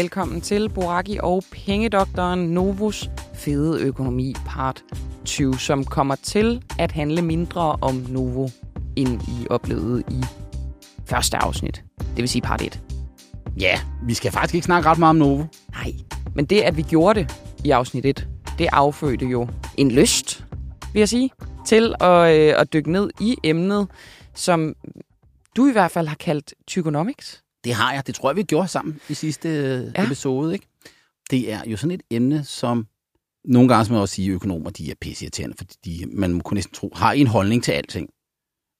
Velkommen til Boraki og Pengedoktoren Novus Fede Økonomi Part 20, som kommer til at handle mindre om Novo, end I oplevede i første afsnit. Det vil sige part 1. Ja, vi skal faktisk ikke snakke ret meget om Novo. Nej, men det, at vi gjorde det i afsnit 1, det affødte jo en lyst, vil jeg sige, til at, øh, at dykke ned i emnet, som du i hvert fald har kaldt Tygonomics. Det har jeg. Det tror jeg, vi gjorde sammen i sidste ja. Ja. episode. Ikke? Det er jo sådan et emne, som nogle gange, som jeg også sige, økonomer, de er pisseirriterende, fordi de, man kunne næsten tro, har en holdning til alting.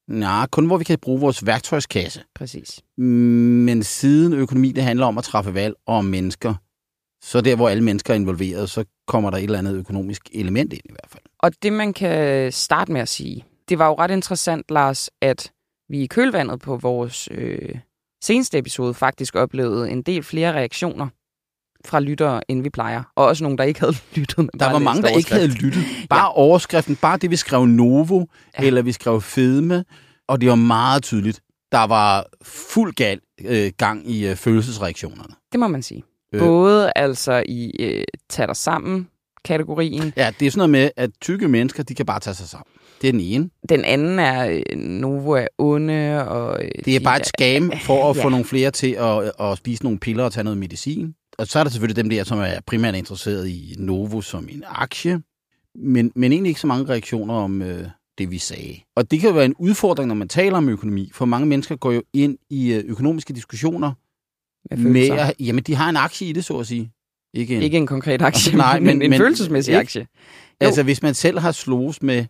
Nej, kun hvor vi kan bruge vores værktøjskasse. Præcis. Men siden økonomi, det handler om at træffe valg og om mennesker, så der, hvor alle mennesker er involveret, så kommer der et eller andet økonomisk element ind i hvert fald. Og det, man kan starte med at sige, det var jo ret interessant, Lars, at vi i kølvandet på vores øh, seneste episode faktisk oplevede en del flere reaktioner fra lyttere, end vi plejer. Og også nogen, der ikke havde lyttet. Men Der var mange, der ikke havde lyttet. Bare ja. overskriften, bare det, vi skrev Novo, Ja. eller vi skrev Fedme, og det var meget tydeligt. Der var fuld gal øh, gang i øh, følelsesreaktionerne. Det må man sige. Øh. Både altså i øh, tag dig sammen kategorien. Ja, det er sådan noget med, at tykke mennesker, de kan bare tage sig sammen. Det er den ene. Den anden er øh, Novo er onde. Og, øh, Det er bare et scam for at Ja. få nogle flere til at, at spise nogle piller og tage noget medicin. Og så er der selvfølgelig dem der, som er primært interesseret i Novo som en aktie, men, men egentlig ikke så mange reaktioner om øh, det, vi sagde. Og det kan jo være en udfordring, når man taler om økonomi, for mange mennesker går jo ind i øh, økonomiske diskussioner med med, at, jamen de har en aktie i det, så at sige. Ikke en, Ikke en konkret aktie, Nej, men, men- en men- følelsesmæssig ikke? aktie. Altså, hvis man selv har slået med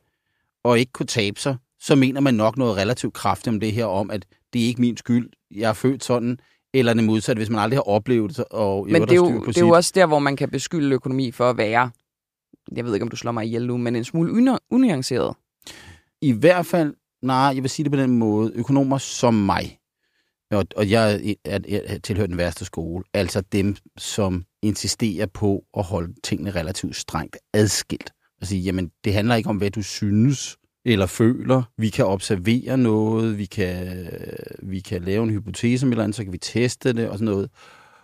og ikke kunne tabe sig, så mener man nok noget relativt kraftigt om det her, om at det er ikke min skyld, jeg er født sådan, eller det modsatte, hvis man aldrig har oplevet det, og Men det er, jo, det er jo også der, hvor man kan beskylde økonomi for at være, jeg ved ikke, om du slår mig ihjel nu, men en smule unuanceret. I hvert fald, nej, jeg vil sige det på den måde, økonomer som mig, og, og jeg er, er tilhører den værste skole, altså dem, som insisterer på at holde tingene relativt strengt adskilt. Og sige, jamen, det handler ikke om, hvad du synes eller føler. Vi kan observere noget, vi kan, vi kan lave en hypotese om eller andet, så kan vi teste det og sådan noget.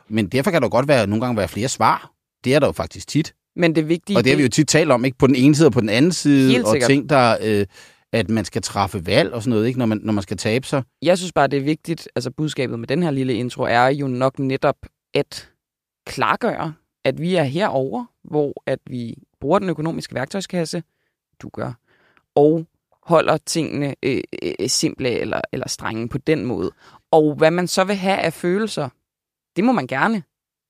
Men derfor kan der godt være, nogle gange være flere svar. Det er der jo faktisk tit. Men det vigtige... Og det har vi jo tit talt om, ikke? På den ene side og på den anden side, og ting, der, øh, at man skal træffe valg og sådan noget, ikke? Når, man, når man skal tabe sig. Jeg synes bare, det er vigtigt, altså budskabet med den her lille intro, er jo nok netop at klargøre, at vi er herover, hvor at vi bruger den økonomiske værktøjskasse, du gør, og holder tingene øh, øh, simple eller, eller strenge på den måde. Og hvad man så vil have af følelser, det må man gerne.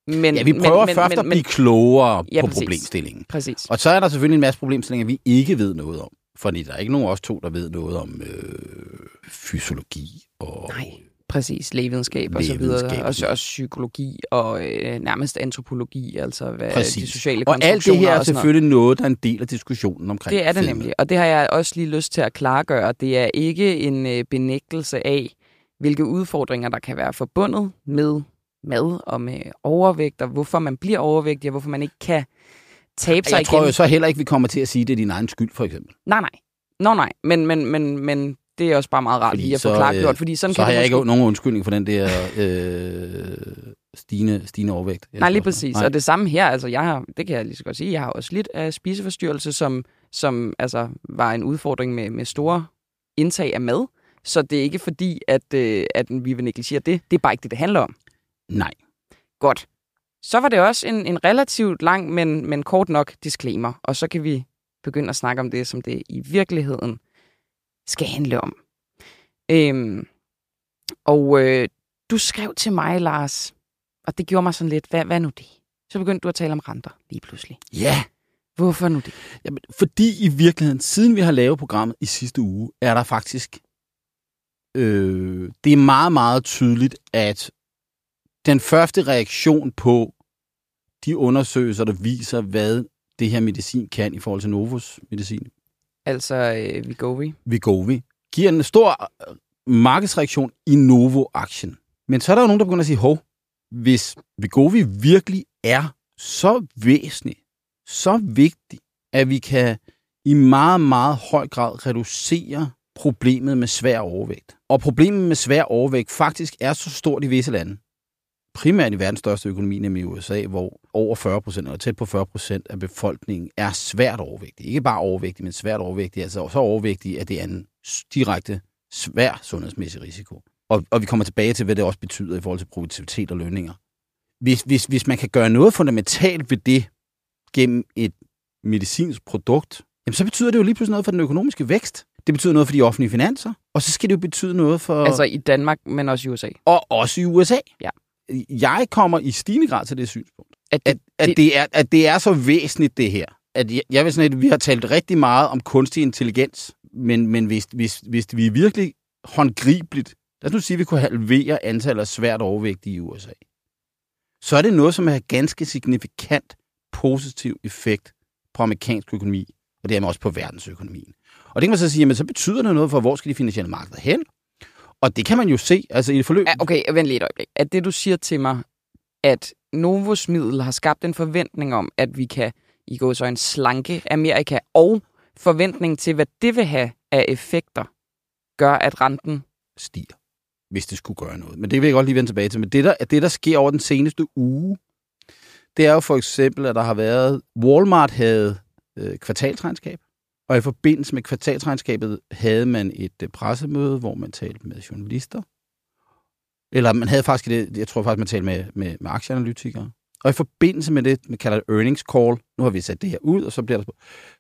Men, Ja, vi prøver men, først men, at men, blive klogere Ja, på præcis. problemstillingen. Præcis. Og så er der selvfølgelig en masse problemstillinger, vi ikke ved noget om. Fordi der er ikke nogen af os to, der ved noget om øh, fysiologi og Nej, præcis. Lægevidenskab og så videre. og så også psykologi og øh, nærmest antropologi, altså hvad Præcis. de sociale Og alt det konstruktioner her er selvfølgelig noget, der er en del af diskussionen omkring Det er det nemlig, og det har jeg også lige lyst til at klargøre. Det er ikke en øh, benægtelse af, hvilke udfordringer der kan være forbundet med mad og med overvægt, og hvorfor man bliver overvægtig, og hvorfor man ikke kan tabe sig Jeg tror igen. jo så heller ikke, vi kommer til at sige, at det er din egen skyld, for eksempel. Nej, nej. Nå, nej. Men, men, men, men det er også bare meget rart Fordi lige at få klargjort, øh, fordi sådan Så kan har jeg måske... ikke nogen undskyldning for den der øh, stigende, stigende overvægt. Nej, lige præcis. Nej. Og det samme her, altså jeg har, det kan jeg lige så godt sige, jeg har også lidt af spiseforstyrrelse, som, som altså var en udfordring med, med store indtag af mad. Så det er ikke fordi, at, øh, at vi vil negligere det. Det er bare ikke det, det handler om. Nej. Godt. Så var det også en, en relativt lang, men, men kort nok disclaimer. Og så kan vi begynde at snakke om det, som det i virkeligheden skal handle om. Øhm, og øh, du skrev til mig, Lars, og det gjorde mig sådan lidt, hvad, hvad nu det? Så begyndte du at tale om renter lige pludselig. Ja, Hvorfor nu det? Jamen, fordi i virkeligheden, siden vi har lavet programmet i sidste uge, er der faktisk... Øh, det er meget, meget tydeligt, at den første reaktion på de undersøgelser, der viser, hvad det her medicin kan i forhold til Novos medicin, Altså, øh, Vigovi. Vigovi, giver en stor øh, markedsreaktion i Novo-aktien. Men så er der jo nogen, der begynder at sige, hov, hvis Vigovi virkelig er så væsentlig, så vigtig, at vi kan i meget, meget høj grad reducere problemet med svær overvægt. Og problemet med svær overvægt faktisk er så stort i visse lande primært i verdens største økonomi, nemlig USA, hvor over 40 procent, eller tæt på 40 procent af befolkningen er svært overvægtig. Ikke bare overvægtig, men svært overvægtig. Altså så overvægtig, at det er en direkte svær sundhedsmæssig risiko. Og, og vi kommer tilbage til, hvad det også betyder i forhold til produktivitet og lønninger. Hvis, hvis, hvis man kan gøre noget fundamentalt ved det gennem et medicinsk produkt, jamen så betyder det jo lige pludselig noget for den økonomiske vækst. Det betyder noget for de offentlige finanser, og så skal det jo betyde noget for... Altså i Danmark, men også i USA. Og også i USA. Ja. Jeg kommer i stigende grad til det synspunkt, At det, at, at, det, er, at det er så væsentligt, det her. At jeg, jeg vil sådan, at vi har talt rigtig meget om kunstig intelligens, men, men hvis, hvis, hvis vi virkelig håndgribeligt, lad os nu sige, at vi kunne halvere antallet af svært overvægtige i USA, så er det noget, som har ganske signifikant positiv effekt på amerikansk økonomi, og dermed også på verdensøkonomien. Og det kan man så sige, jamen så betyder det noget for, hvor skal de finansielle markeder hen? Og det kan man jo se, altså i et forløb... Okay, vent lige et øjeblik. At det, du siger til mig, at Novos middel har skabt en forventning om, at vi kan i gå så en slanke Amerika, og forventning til, hvad det vil have af effekter, gør, at renten... stiger, hvis det skulle gøre noget. Men det vil jeg godt lige vende tilbage til. Men det, der, det, der sker over den seneste uge, det er jo for eksempel, at der har været... Walmart havde øh, kvartalsregnskab, og i forbindelse med kvartalsregnskabet havde man et øh, pressemøde, hvor man talte med journalister. Eller man havde faktisk det, jeg tror faktisk, man talte med, med, med aktieanalytikere. Og i forbindelse med det, man kalder det earnings call, nu har vi sat det her ud, og så bliver, der,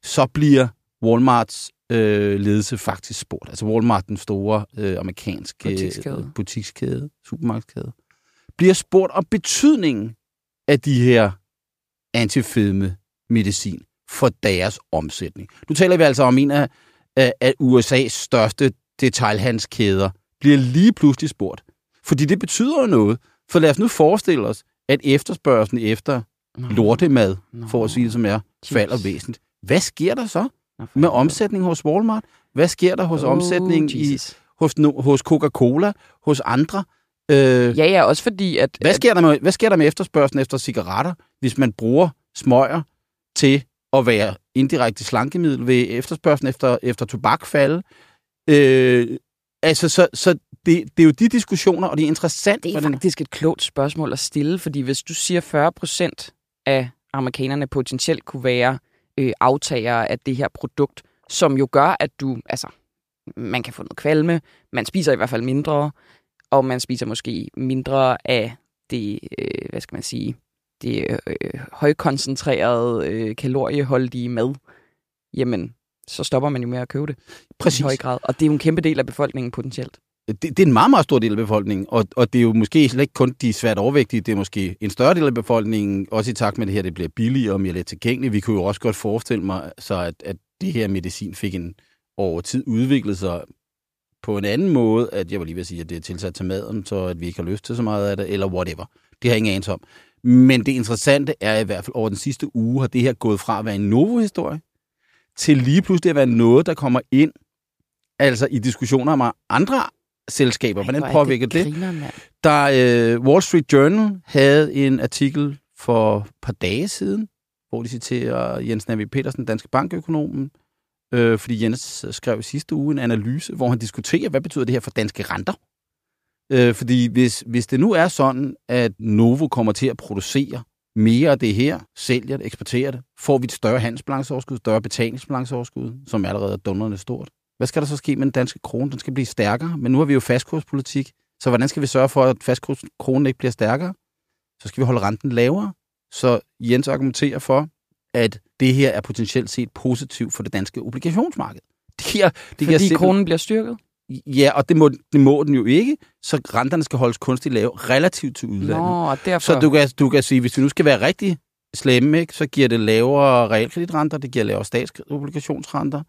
så bliver Walmarts øh, ledelse faktisk spurgt. Altså Walmart, den store øh, amerikanske Butikskæde. øh, butikskæde, supermarkedskæde, bliver spurgt om betydningen af de her antifedme medicin for deres omsætning. Nu taler vi altså om en af, af, USA's største detailhandelskæder, bliver lige pludselig spurgt. Fordi det betyder jo noget. For lad os nu forestille os, at efterspørgselen efter Nå, lortemad, Nå. for at sige det som er, falder væsentligt. Hvad sker der så med omsætning hos Walmart? Hvad sker der hos Oh, omsætning i, hos, no- hos Coca-Cola, hos andre? Øh, Ja, ja, også fordi, at... hvad, at- sker der med, hvad sker der med efterspørgselen efter cigaretter, hvis man bruger smøger til at være indirekte slankemiddel ved efterspørgselen efter, efter tobak falde? Øh, altså, så, så det, det er jo de diskussioner, og det er interessant. Det er hvordan- faktisk et klogt spørgsmål at stille, fordi hvis du siger 40 procent af amerikanerne potentielt kunne være øh, aftagere af det her produkt, som jo gør, at du, altså, man kan få noget kvalme, man spiser i hvert fald mindre, og man spiser måske mindre af det, øh, hvad skal man sige, det øh, højkoncentrerede, øh, kalorieholdige mad, jamen, så stopper man jo med at købe det Præcis. i høj grad. Og det er jo en kæmpe del af befolkningen potentielt. det, det er en meget, meget stor del af befolkningen, og, og det er jo måske slet ikke kun de svært overvægtige, det er måske en større del af befolkningen, også i takt med det her, det bliver billigere og mere let tilgængeligt. Vi kunne jo også godt forestille mig, så at, at det her medicin fik en over tid udviklet sig på en anden måde, at jeg var lige at sige, at det er tilsat til maden, så at vi ikke har lyst til så meget af det, eller whatever. Det har jeg ingen anelse om. Men det interessante er i hvert fald, over den sidste uge har det her gået fra at være en Novo-historie, til lige pludselig at være noget, der kommer ind, altså i diskussioner med andre selskaber. Hvordan Hvor er påvirker det? Griner, mand. Der øh, Wall Street Journal havde en artikel for et par dage siden, hvor de citerer Jens Navi Petersen, danske bankøkonomen, øh, fordi Jens skrev i sidste uge en analyse, hvor han diskuterer, hvad betyder det her for danske renter? Øh, fordi hvis, hvis det nu er sådan, at Novo kommer til at producere mere af det her, sælger det, eksporterer det, får vi et større handelsbalanceoverskud, større betalingsbalanceoverskud, som allerede er dundrende stort. Hvad skal der så ske med den danske krone? Den skal blive stærkere, men nu har vi jo fastkurspolitik, så hvordan skal vi sørge for, at fastkronen ikke bliver stærkere? Så skal vi holde renten lavere. Så Jens argumenterer for, at det her er potentielt set positivt for det danske obligationsmarked. Det giver, det giver Fordi simpelthen- kronen bliver styrket? Ja, og det må, det må den jo ikke, så renterne skal holdes kunstigt lave relativt til udlandet. Nå, og derfor... Så du kan, du kan sige, hvis vi nu skal være rigtig slemme, ikke, så giver det lavere realkreditrenter, det giver lavere statsobligationsrenter,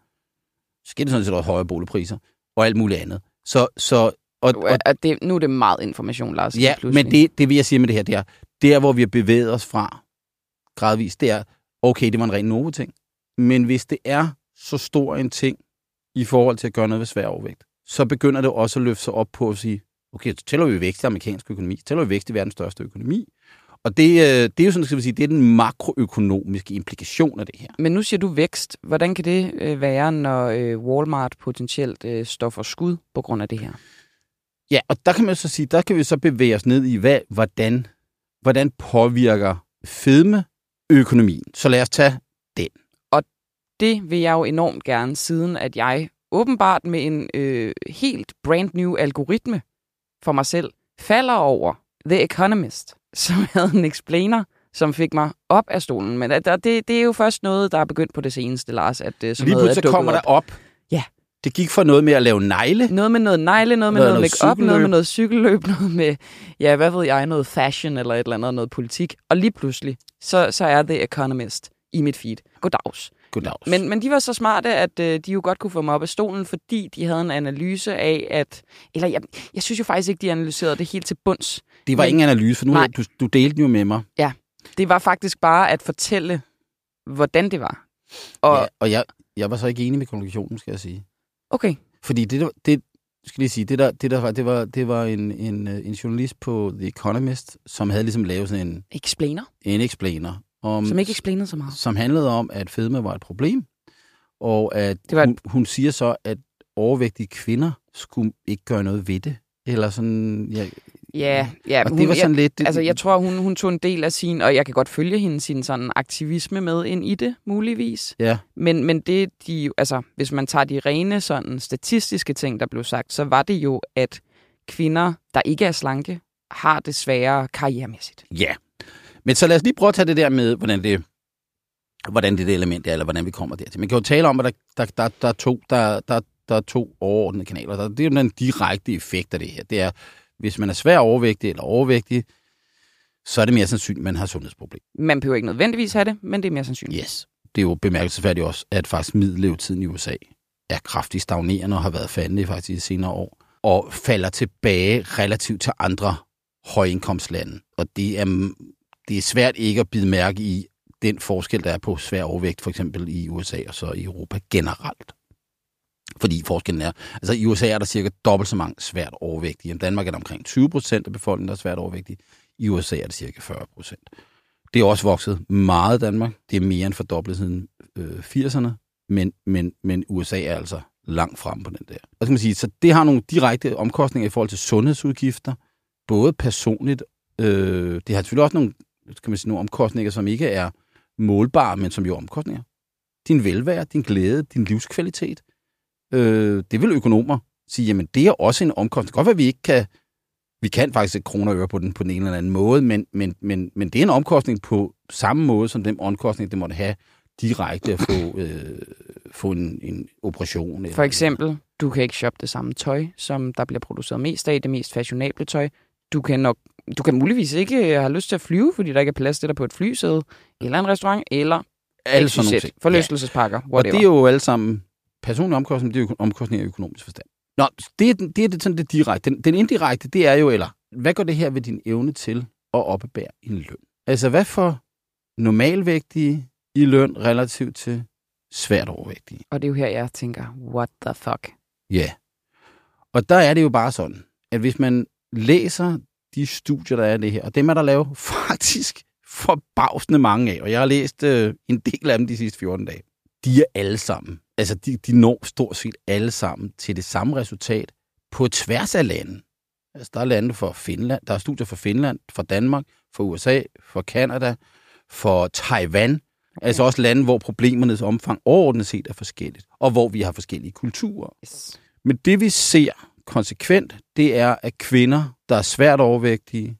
så giver det sådan set også højere boligpriser, og alt muligt andet. Så, så, og, og, at det, nu er det meget information, Lars. ja, pludselig. men det, det vil jeg sige med det her, det er, der hvor vi har bevæget os fra gradvist, det er, okay, det var en ren novo-ting, men hvis det er så stor en ting i forhold til at gøre noget ved svær overvægt, så begynder det også at løfte sig op på at sige, okay, så tæller vi vækst i amerikansk økonomi, så tæller vi vækst i verdens største økonomi, og det, øh, det er jo sådan, skal vi sige, det er den makroøkonomiske implikation af det her. Men nu siger du vækst. Hvordan kan det øh, være, når øh, Walmart potentielt står for skud på grund af det her? Ja, og der kan man så sige, der kan vi så bevæge os ned i, hvad, hvordan hvordan påvirker fedme økonomien? Så lad os tage Det vil jeg jo enormt gerne, siden at jeg åbenbart med en øh, helt brand new algoritme for mig selv falder over The Economist, som havde en explainer, som fik mig op af stolen. Men der- det, det er jo først noget, der er begyndt på det seneste, Lars, at øh, sådan Lige pludselig kommer der op. op. Ja. Det gik for noget med at lave negle. Noget med noget negle, noget med Noget- noget, make-up, noget med noget cykelløb, noget med, ja, hvad ved jeg, noget fashion eller et eller andet, noget politik. Og lige pludselig, så, så er The Economist i mit feed. Goddags. Goddags. Men, men de var så smarte, at øh, de jo godt kunne få mig op af stolen, fordi de havde en analyse af, at... Eller jeg, jeg synes jo faktisk ikke, de analyserede det helt til bunds. det var men- ingen analyse, for nu Nej. du, du delte den jo med mig. Det var faktisk bare at fortælle, hvordan det var. Og, ja, og jeg, jeg var så ikke enig med konklusionen, skal jeg sige. okay, Fordi det, det skal lige sige, det der, det der var, det var, det var en, en, øh, en journalist på The Economist, som havde ligesom lavet sådan en, explainer, en explainer, om, som ikke explainede så meget. som handlede om, at fedme var et problem, og at Det var et- hun, hun siger så, at overvægtige kvinder skulle ikke gøre noget ved det. Eller sådan, ja, Ja, ja og hun, det var jeg, sådan lidt... Det, Altså, jeg tror, hun, hun tog en del af sin, og jeg kan godt følge hende, sin sådan aktivisme med ind i det, muligvis. Ja, Men, men det, de, jo- altså, hvis man tager de rene sådan statistiske ting, der blev sagt, så var det jo, at kvinder, der ikke er slanke, har det sværere karrieremæssigt. ja. Men så lad os lige prøve at tage det der med, hvordan det, hvordan det, det element er, eller hvordan vi kommer dertil. Man kan jo tale om, at der, der, der, der, er, to, der, der, der er to overordnede kanaler. Der, det er jo den direkte effekt af det her. Det er, hvis man er svær overvægtig eller overvægtig, så er det mere sandsynligt, at man har sundhedsproblemer. Man behøver ikke nødvendigvis have det, men det er mere sandsynligt. Yes. Det er jo bemærkelsesværdigt også, at faktisk middellevetiden i USA er kraftigt stagnerende og har været faldende faktisk i de senere år, og falder tilbage relativt til andre højindkomstlande. Og det er, det er svært ikke at bide mærke i den forskel, der er på svær overvægt, for eksempel i USA og så i Europa generelt. Fordi forskellen er, altså i USA er der cirka dobbelt så mange svært overvægtige. I Danmark er der omkring 20 procent af befolkningen, der er svært overvægtige. I USA er det cirka 40 procent. Det er også vokset meget i Danmark. Det er mere end fordoblet siden øh, 80'erne. Men, men, men USA er altså langt frem på den der. Hvad skal man sige? Så det har nogle direkte omkostninger i forhold til sundhedsudgifter. Både personligt. Øh, det har selvfølgelig også nogle, skal man sige, nogle omkostninger, som ikke er målbare, men som jo er omkostninger. Din velvære, din glæde, din livskvalitet. Øh, det vil økonomer sige, jamen det er også en omkostning. Godt at vi ikke kan vi kan faktisk sætte kroner og øre på den på den ene eller anden måde, men, men, men, men det er en omkostning på samme måde, som den omkostning, det måtte have direkte at få, øh, få en, en operation. Eller, For eksempel, du kan ikke shoppe det samme tøj, som der bliver produceret mest af, det mest fashionable tøj. Du kan nok du kan muligvis ikke øh, have lyst til at flyve, fordi der ikke er plads til dig på et flysæde, eller en restaurant, eller alle sådan nogle ting. forlystelsespakker, Og whatever. det er jo alle sammen personlige omkostninger, det er jo omkostninger i økonomisk forstand. Nå, det er, det er det, sådan det direkte. Den, den indirekte, det er jo, eller hvad går det her ved din evne til at opbære en løn? Altså, hvad for normalvægtige i løn relativt til svært overvægtige? Og det er jo her, jeg tænker, what the fuck? Ja. Og der er det jo bare sådan, at hvis man læser de studier, der er i det her, og dem er der lavet faktisk forbavsende mange af, og jeg har læst øh, en del af dem de sidste 14 dage, de er alle sammen, altså de, de når stort set alle sammen til det samme resultat på tværs af lande. Altså der er lande for Finland, der er studier for Finland, for Danmark, for USA, for Kanada, for Taiwan, okay. altså også lande, hvor problemernes omfang overordnet set er forskelligt, og hvor vi har forskellige kulturer. Yes. Men det vi ser konsekvent, det er, at kvinder, der er svært overvægtige,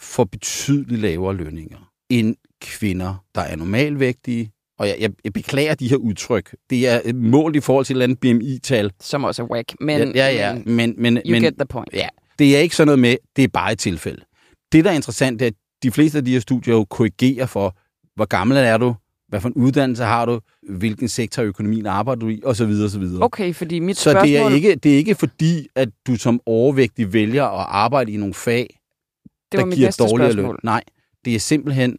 får betydeligt lavere lønninger end kvinder, der er normalvægtige. Og jeg, jeg, jeg beklager de her udtryk. Det er et mål i forhold til et eller andet BMI-tal. Som også er whack. Men, ja, ja, ja. men Men, men, you men get the point. ja, det er ikke sådan noget med, det er bare et tilfælde. Det, der er interessant, det er, at de fleste af de her studier jo korrigerer for, hvor gammel er du, hvad for en uddannelse har du, hvilken sektor af økonomien arbejder du i, osv. osv. Okay, fordi mit Så spørgsmål... det er, ikke, det er ikke fordi, at du som overvægtig vælger at arbejde i nogle fag, det var der giver dårligere spørgsmål. løn. Nej, det er simpelthen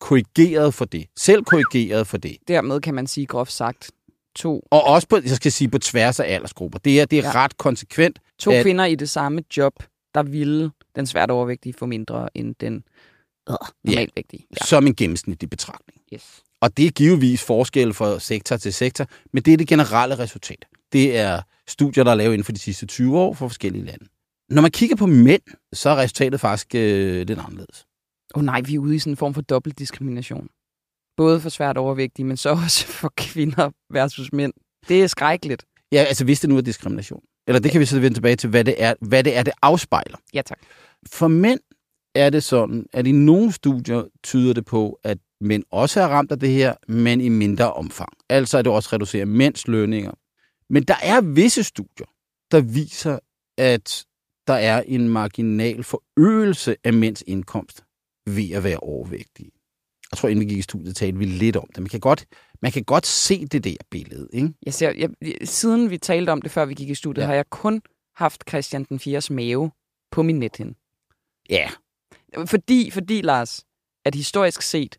korrigeret for det. Selv korrigeret for det. Dermed kan man sige groft sagt, to, Og også på, jeg skal sige, på tværs af aldersgrupper. Det er, det er ja. ret konsekvent. to At- kvinder i det samme job, der ville den svært overvægtige få mindre end den øh, normalvægtige. Ja. Som en gennemsnitlig betragtning. Yes. Og det er givetvis forskel fra sektor til sektor, men det er det generelle resultat. Det er studier, der er lavet inden for de sidste 20 år for forskellige lande. Når man kigger på mænd, så er resultatet faktisk øh, lidt anderledes. Åh oh, nej, vi er ude i sådan en form for dobbeltdiskrimination. Både for svært overvægtige, men så også for kvinder versus mænd. Det er skrækkeligt. Ja, altså hvis det nu er diskrimination. Eller det kan vi så vende tilbage til, hvad det er, hvad det, er, det afspejler. Ja, tak. For mænd er det sådan, at i nogle studier tyder det på, at mænd også er ramt af det her, men i mindre omfang. Altså at det også reducerer mænds lønninger. Men der er visse studier, der viser, at der er en marginal forøgelse af mænds indkomst ved at være overvægtige. Jeg tror, inden vi gik i studiet, talte vi lidt om det. Man kan godt, man kan godt se det der billede. Ikke? Jeg ser, jeg, siden vi talte om det, før vi gik i studiet, ja. har jeg kun haft Christian den 4. mave på min nethinde. Ja. Fordi, fordi, Lars, at historisk set,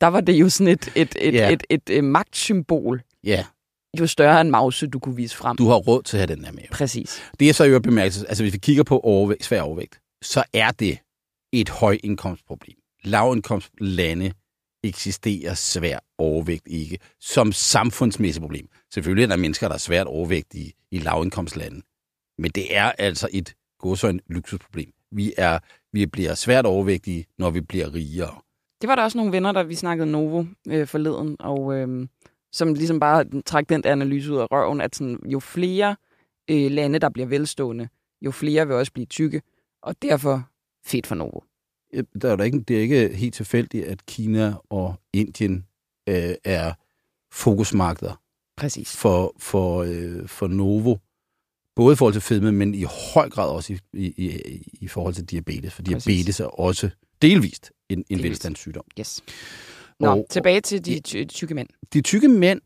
der var det jo sådan et, et, et, ja. et, et, et, et magtsymbol. Ja. Jo større end mause, du kunne vise frem. Du har råd til at have den der mave. Præcis. Det er så jo bemærket, altså hvis vi kigger på overvægt, svær overvægt, så er det et højindkomstproblem. Lavindkomstlande eksisterer svær overvægt ikke som samfundsmæssigt problem. Selvfølgelig er der mennesker, der er svært overvægtige i lavindkomstlande, men det er altså et godsøjne luksusproblem. Vi, er, vi bliver svært overvægtige, når vi bliver rigere. Det var der også nogle venner, der vi snakkede Novo øh, forleden, og øh, som ligesom bare trak den der analyse ud af røven, at sådan, jo flere øh, lande, der bliver velstående, jo flere vil også blive tykke, og derfor fedt for Novo. Der er der ikke, det er ikke helt tilfældigt, at Kina og Indien øh, er fokusmarkeder Præcis. for, for, øh, for Novo. Både i forhold til fedme, men i høj grad også i, i, i, i forhold til diabetes. For Præcis. diabetes er også delvist en, en velstandssygdom. Yes. Nå, Og- tilbage til de ty- tykke mænd. De tykke mænd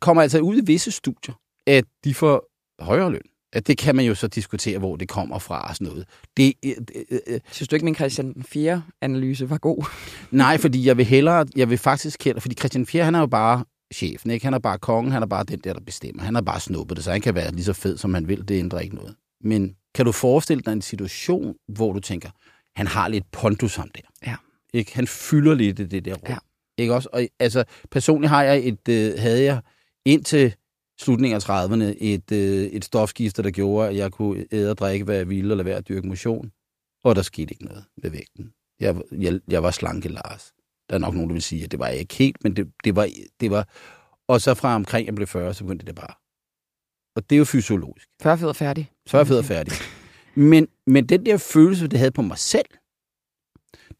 kommer altså ud i visse studier, at de får højere løn. At det kan man jo så diskutere, hvor det kommer fra og sådan noget. Det, øh, øh, øh, Synes du ikke, min Christian den 4. analyse var god? nej, fordi jeg vil hellere, jeg vil faktisk hellere, fordi Christian 4, han er jo bare chefen, ikke? Han er bare kongen, han er bare den der, der bestemmer. Han er bare snuppet det, så han kan være lige så fed, som han vil. Det ændrer ikke noget. Men kan du forestille dig en situation, hvor du tænker, han har lidt pondus ham der. Ja. Ikke? Han fylder lidt i det der rum. Ja. Ikke også? Og, altså, personligt har jeg et, øh, havde jeg indtil slutningen af 30'erne et, øh, et stofskifte, der gjorde, at jeg kunne æde og drikke, hvad jeg ville, og lade være at dyrke motion. Og der skete ikke noget med vægten. Jeg, jeg, jeg var slanke Lars. Der er nok nogen, der vil sige, at det var jeg ikke helt, men det, det, var, det var... Og så fra omkring jeg blev 40, så begyndte det bare. Og det er jo fysiologisk. 40 fed og færdig. Så jeg fed og færdig. Men, men den der følelse, det havde på mig selv,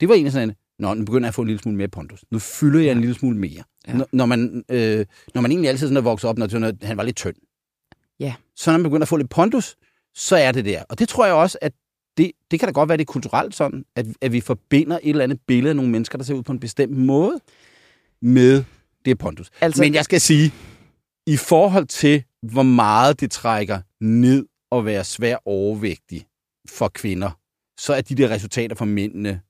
det var egentlig sådan, Nå, nu begynder jeg at få en lille smule mere pondus. Nu fylder jeg en lille smule mere. Ja. Når, når, man, øh, når man egentlig altid sådan er vokset op, når at han var lidt tynd. Ja. Så når man begynder at få lidt pondus, så er det der. Og det tror jeg også, at det, det kan da godt være, det er kulturelt sådan, at, at vi forbinder et eller andet billede af nogle mennesker, der ser ud på en bestemt måde med det pondus. Altså- Men jeg skal sige, i forhold til, hvor meget det trækker ned og være svær overvægtig for kvinder, så er de der resultater for mændene,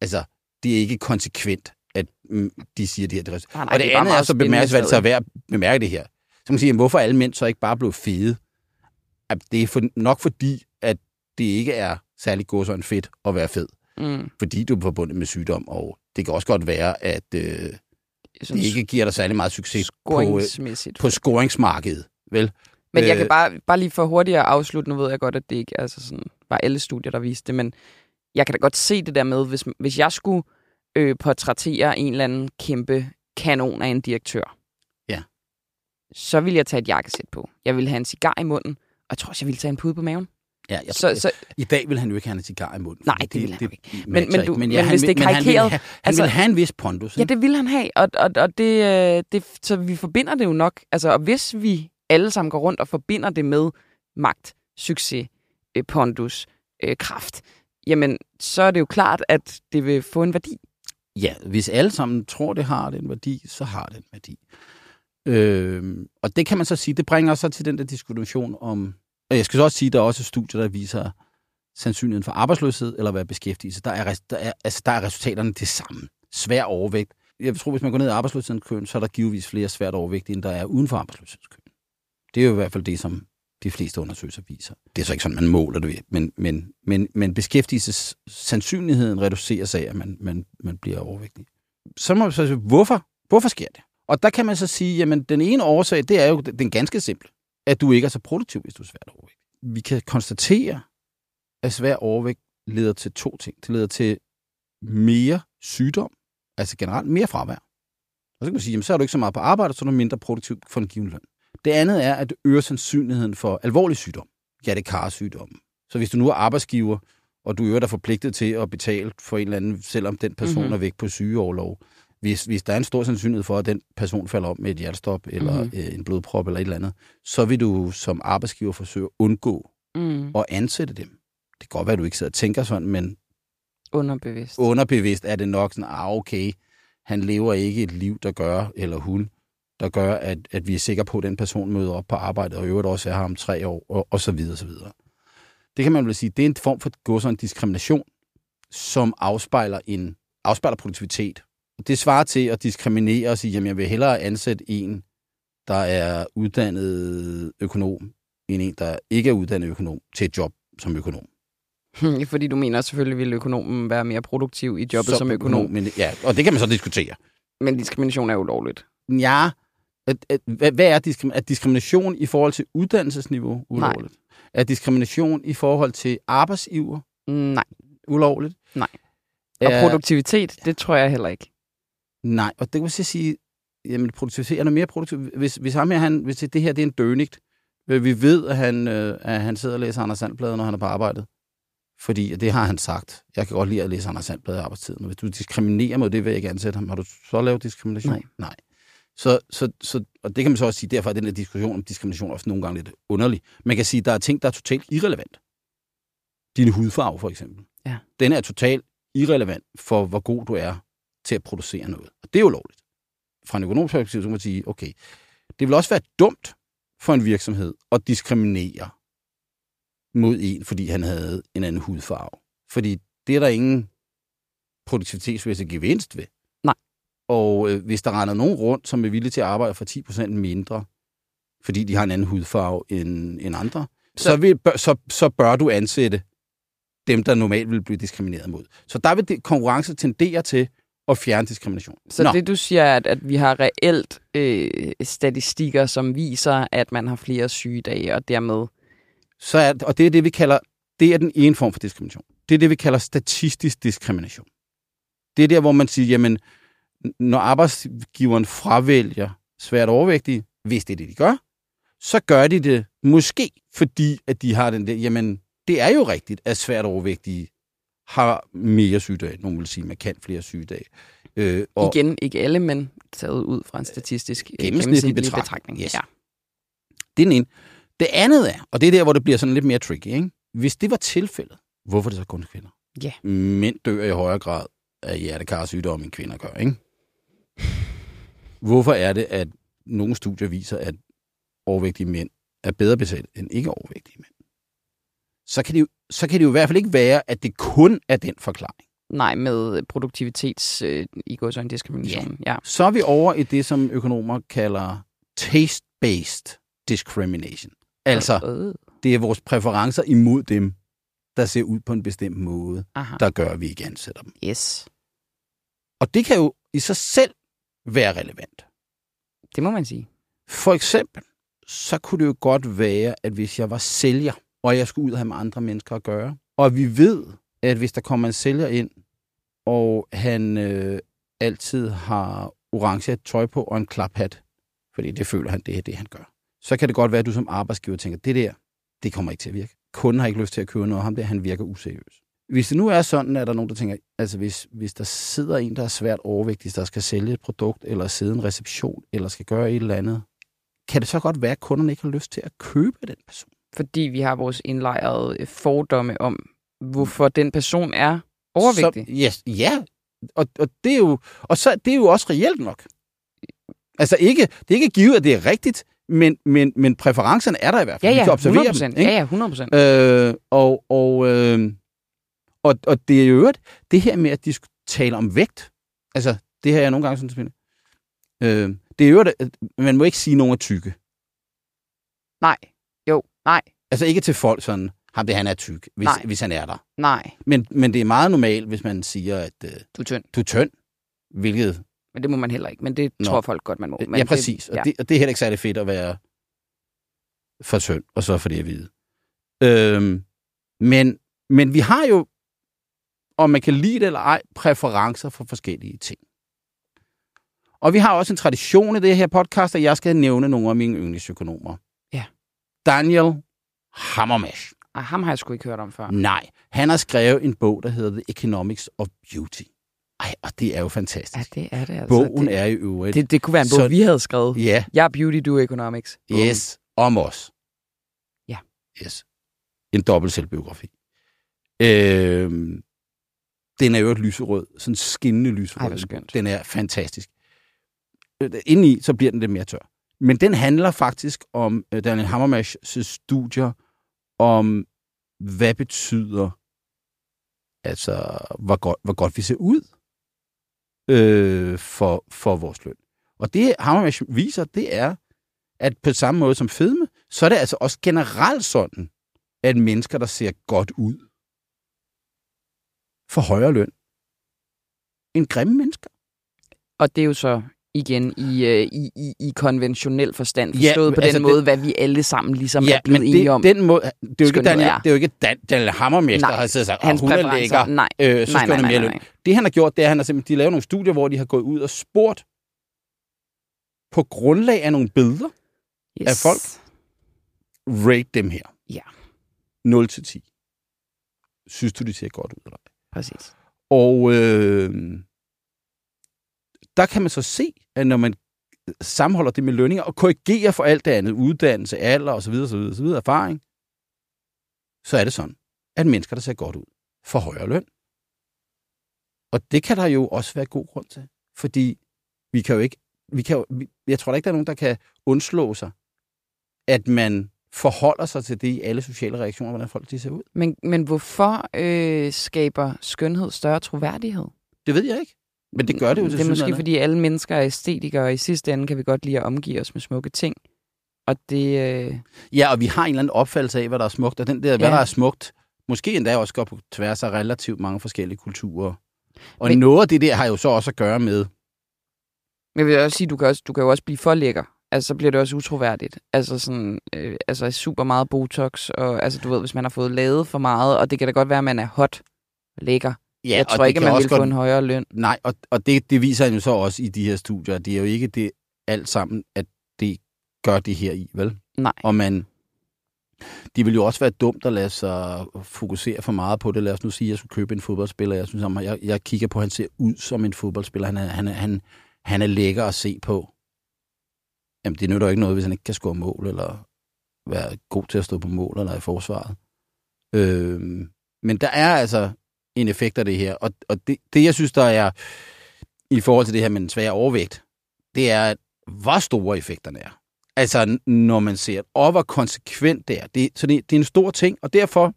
altså, det er ikke konsekvent, at mm, de siger det her. Det er Nej, nej, og det, det er andet er så bemærkelsesværdigt, så er værd at bemærke det her. Så kan man sige, jamen, hvorfor alle mænd så ikke bare blevet fede? At det er for, nok fordi, at det ikke er særlig godsøjne fedt at være fed. Mm. Fordi du er forbundet med sygdom, og det kan også godt være, at øh, det ikke giver dig særlig meget succes på, øh, på scoringsmarkedet. Vel? Men jeg kan Øh, bare, bare lige for hurtigt at afslutte, nu ved jeg godt, at det ikke altså sådan, var alle studier, der viste det, men jeg kan da godt se det der med, hvis, hvis jeg skulle øh, portrættere en eller anden kæmpe kanon af en direktør, Ja. så ville jeg tage et jakkesæt på. Jeg ville have en cigar i munden, og jeg tror også, jeg ville tage en pude på maven. Ja, jeg, Så, så, I dag vil han jo ikke have en cigar i munden. Nej, fordi det vil han jo ikke. Men- men du- men ja, hvis vil- det er han vil karikeret, have, han altså- vil have en vis pondus. ja, det vil han have, og, og, og det, øh, det, så vi forbinder det jo nok. Altså, og hvis vi alle sammen går rundt og forbinder det med magt, succes, øh, pondus, øh, kraft, jamen, så er det jo klart, at det vil få en værdi. Ja, hvis alle sammen tror, det har den værdi, så har det en værdi. Øh, og det kan man så sige, det bringer os så til den der diskussion om... Og jeg skal så også sige, at der er også studier, der viser sandsynligheden for arbejdsløshed eller at være beskæftigelse. Der er, der er, altså, der er resultaterne det samme. Svær overvægt. Jeg tror, hvis man går ned i arbejdsløshedskøen, så er der givetvis flere svært overvægtige, end der er uden for arbejdsløshedskøen. Det er jo i hvert fald det, som de fleste undersøgelser viser. Det er så ikke sådan, man måler det, men, men, men, men beskæftigelses sandsynligheden reduceres af, at man, man, man bliver overvægtig. Så må man så sige, hvorfor? Hvorfor sker det? Og der kan man så sige, jamen den ene årsag, det er jo den ganske simple, at du ikke er så produktiv, hvis du er svært overvægtig. Vi kan konstatere, at svær overvægt leder til to ting. Det leder til mere sygdom, altså generelt mere fravær. Og så kan man sige, jamen, så er du ikke så meget på arbejde, så er du mindre produktiv for en given løn. Det andet er, at det øger sandsynligheden for alvorlig sygdom. Ja, det sygdom. Så hvis du nu er arbejdsgiver, og du øger dig forpligtet til at betale for en eller anden, selvom den person mm-hmm. er væk på sygeoverlov, hvis, hvis der er en stor sandsynlighed for, at den person falder om med et hjertestop, eller mm. øh, en blodprop, eller et eller andet, så vil du som arbejdsgiver forsøge at undgå mm. at ansætte dem. Det kan godt være, at du ikke sidder og tænker sådan, men underbevidst, underbevidst er det nok sådan, ah, okay, han lever ikke et liv, der gør, eller hun, der gør, at, at vi er sikre på, at den person møder op på arbejde, og i øvrigt også er her om tre år, og, og så videre, og så videre. Det kan man vel sige, det er en form for godsøjne diskrimination, som afspejler en afspejler produktivitet. Det svarer til at diskriminere og sige, jamen jeg vil hellere ansætte en, der er uddannet økonom, end en, der ikke er uddannet økonom, til et job som økonom. Fordi du mener selvfølgelig, vil økonomen være mere produktiv i jobbet som, som økonom. økonom. Men, ja, og det kan man så diskutere. Men diskrimination er ulovligt. Ja, at, at, hvad, hvad er diskrimination? Er diskrimination i forhold til uddannelsesniveau ulovligt? Nej. Er diskrimination i forhold til arbejdsgiver? Nej. Ulovligt? Nej. Og er, produktivitet, det tror jeg heller ikke. Nej, og det vil sige, jamen produktivitet er noget mere produktiv. Hvis, hvis, ham her, han, hvis det her det er en dønigt, vi ved, at han, øh, at han sidder og læser Anders Sandblad, når han er på arbejdet. Fordi det har han sagt. Jeg kan godt lide at læse Anders Sandblad i arbejdstiden. Hvis du diskriminerer mod det, vil jeg ikke ansætte ham. Har du så lavet diskrimination? Nej. Nej. Så, så, så, og det kan man så også sige, derfor er den her diskussion om diskrimination også nogle gange lidt underlig. Man kan sige, at der er ting, der er totalt irrelevant. Din hudfarve, for eksempel. Ja. Den er totalt irrelevant for, hvor god du er til at producere noget. Og det er jo lovligt. Fra en økonomisk perspektiv, så kan man sige, okay, det vil også være dumt for en virksomhed at diskriminere mod en, fordi han havde en anden hudfarve. Fordi det er der ingen produktivitetsmæssig gevinst ved. Og øh, hvis der render nogen rundt, som er villige til at arbejde for 10% mindre, fordi de har en anden hudfarve end, end andre, så, så, vil, så, så bør du ansætte dem, der normalt vil blive diskrimineret mod. Så der vil det, konkurrence tendere til at fjerne diskrimination. Så Nå. det du siger, er, at, at vi har reelt øh, statistikker, som viser, at man har flere sygedage, og dermed så er, og det er det, vi kalder, det er den ene form for diskrimination. Det er det, vi kalder statistisk diskrimination. Det er der, hvor man siger, jamen, når arbejdsgiveren fravælger svært overvægtige, hvis det er det, de gør, så gør de det måske, fordi at de har den der, jamen, det er jo rigtigt, at svært overvægtige har mere sygedage. Nogle vil sige markant flere sygedage. Øh, og Igen, ikke alle, men taget ud fra en statistisk øh, gennemsnitlig betragtning. betragtning. Yes. Ja. Det er den ene. Det andet er, og det er der, hvor det bliver sådan lidt mere tricky, ikke? hvis det var tilfældet, hvorfor er det så kun kvinder? Ja. Mænd dør i højere grad af hjertekarsygdom, end kvinder gør, ikke? Hvorfor er det, at nogle studier viser, at overvægtige mænd er bedre besat end ikke overvægtige mænd? Så kan, det jo, så kan det jo i hvert fald ikke være, at det kun er den forklaring. Nej, med produktivitets øh, i går så en diskrimination. Ja. ja. Så er vi over i det, som økonomer kalder taste-based discrimination. Altså, øh. det er vores præferencer imod dem, der ser ud på en bestemt måde, Aha. der gør, at vi ikke ansætter dem. Yes. Og det kan jo i sig selv være relevant. Det må man sige. For eksempel, så kunne det jo godt være, at hvis jeg var sælger, og jeg skulle ud og have med andre mennesker at gøre, og vi ved, at hvis der kommer en sælger ind, og han øh, altid har orange tøj på og en klaphat, fordi det føler han, det er det, han gør så kan det godt være, at du som arbejdsgiver tænker, det der, det kommer ikke til at virke. Kunden har ikke lyst til at købe noget af ham der, han virker useriøs. Hvis det nu er sådan, at der er nogen, der tænker, altså hvis, hvis der sidder en, der er svært overvægtig, der skal sælge et produkt, eller sidde en reception, eller skal gøre et eller andet, kan det så godt være, at kunderne ikke har lyst til at købe den person? Fordi vi har vores indlejrede fordomme om, hvorfor den person er overvægtig. Så, yes, ja, og, og, det er jo, og så, det er jo også reelt nok. Altså ikke, det er ikke givet, at det er rigtigt, men, men, men præferencerne er der i hvert fald. Ja, ja, kan observere 100%. Dem, ikke? Ja, ja, 100 procent. Øh, og, og, øh, og, og det er jo øvrigt, det her med, at de tale om vægt, altså, det har jeg nogle gange sådan øh, det er jo øvrigt, at man må ikke sige nogen er tykke. Nej, jo, nej. Altså ikke til folk sådan, ham det han er tyk, hvis, nej. hvis han er der. Nej. Men, men det er meget normalt, hvis man siger, at øh, du er tynd. Du er tynd, hvilket men det må man heller ikke. Men det Nå. tror folk godt, man må. Men ja, præcis. Det, ja. Og, det, og det er heller ikke særlig fedt at være for tynd, og så for det at vide. Øhm, men, men vi har jo, om man kan lide det eller ej, præferencer for forskellige ting. Og vi har også en tradition i det her podcast, at jeg skal nævne nogle af mine yndlingsøkonomer. Ja. Daniel Hammermash. Ej, ham har jeg sgu ikke hørt om før. Nej, han har skrevet en bog, der hedder The Economics of Beauty. Ej, og det er jo fantastisk. Ja, det er det altså. Bogen det, er i øvrigt... det, det kunne være en bog, Så- vi havde skrevet. Ja, Jeg er beauty, du er economics. Bogen. yes, om os. Ja. Yes. En dobbelt selvbiografi. Øhm, den er jo et lyserød, sådan skinnende lyserød. Ej, skønt. Den er fantastisk. Øh, Indeni, så bliver den lidt mere tør. Men den handler faktisk om øh, Daniel Hammermash' studier om, hvad betyder, altså, hvor godt, hvor godt vi ser ud øh, for, for vores løn. Og det Hammermash viser, det er, at på samme måde som fedme, så er det altså også generelt sådan, at mennesker, der ser godt ud, får højere løn end grimme mennesker. Og det er jo så igen i, øh, i, i, i konventionel forstand Ja, forstået på altså den måde, hvad vi alle sammen ligesom er Ja, blevet men enige det, om. den måde, det er jo ikke Daniel, er. det er jo ikke Dan, Daniel Hammermester, der har siddet og sagt, at hun er præferencer. lækker, Nej, øh, så nej, nej, hun nej, mere nej, løn. nej. Det han har gjort, det er, at han har simpelthen, de lavet nogle studier, hvor de har gået ud og spurgt på grundlag af nogle billeder, Yes. af folk. rate dem her. Ja. 0 til 10. Synes du, de ser godt ud eller ej? Præcis. Og øh, der kan man så se, at når man sammenholder det med lønninger og korrigerer for alt det andet, uddannelse, alder osv., osv., osv., erfaring, så er det sådan, at mennesker, der ser godt ud, får højere løn. Og det kan der jo også være god grund til, fordi vi kan jo ikke, vi kan jo, jeg tror da ikke, der er nogen, der kan undslå sig, at man forholder sig til det i alle sociale reaktioner, hvordan folk de ser ud. Men, men hvorfor øh, skaber skønhed større troværdighed? Det ved jeg ikke. Men det gør det jo til Det er måske, fordi alle mennesker er æstetikere, og i sidste ende kan vi godt lide at omgive os med smukke ting. Og det... Øh, Ja, og vi har en eller anden opfattelse af, hvad der er smukt, og den der, hvad Ja. der er smukt, måske endda også går på tværs af relativt mange forskellige kulturer. Og Men- noget af det der har jo så også at gøre med, jeg vil også sige, du kan, også, du kan jo også blive for lækker. Altså, så bliver det også utroværdigt. Altså, sådan, øh, altså super meget botox, og altså, du ved, hvis man har fået lavet for meget, og det kan da godt være, at man er hot og lækker. ja, jeg tror det ikke, man vil få en højere løn. Nej, og, og det, det viser han jo så også i de her studier. Det er jo ikke det alt sammen, at det gør det her i, vel? Nej. Og man, de vil jo også være dumt at lade sig fokusere for meget på det. Lad os nu sige, at jeg skulle købe en fodboldspiller. Jeg synes, jeg, jeg kigger på, at han ser ud som en fodboldspiller. Han er, han er, han, han er lækker at se på. Jamen, det nytter jo ikke noget, hvis han ikke kan score mål, eller være god til at stå på mål, eller i forsvaret. Øh, men der er altså en effekt af det her. Og, og det, det, jeg synes, der er i forhold til det her med den svære overvægt, det er, at hvor store effekterne er. Altså, når man ser, og hvor konsekvent det er. Det, så det, det er en stor ting, og derfor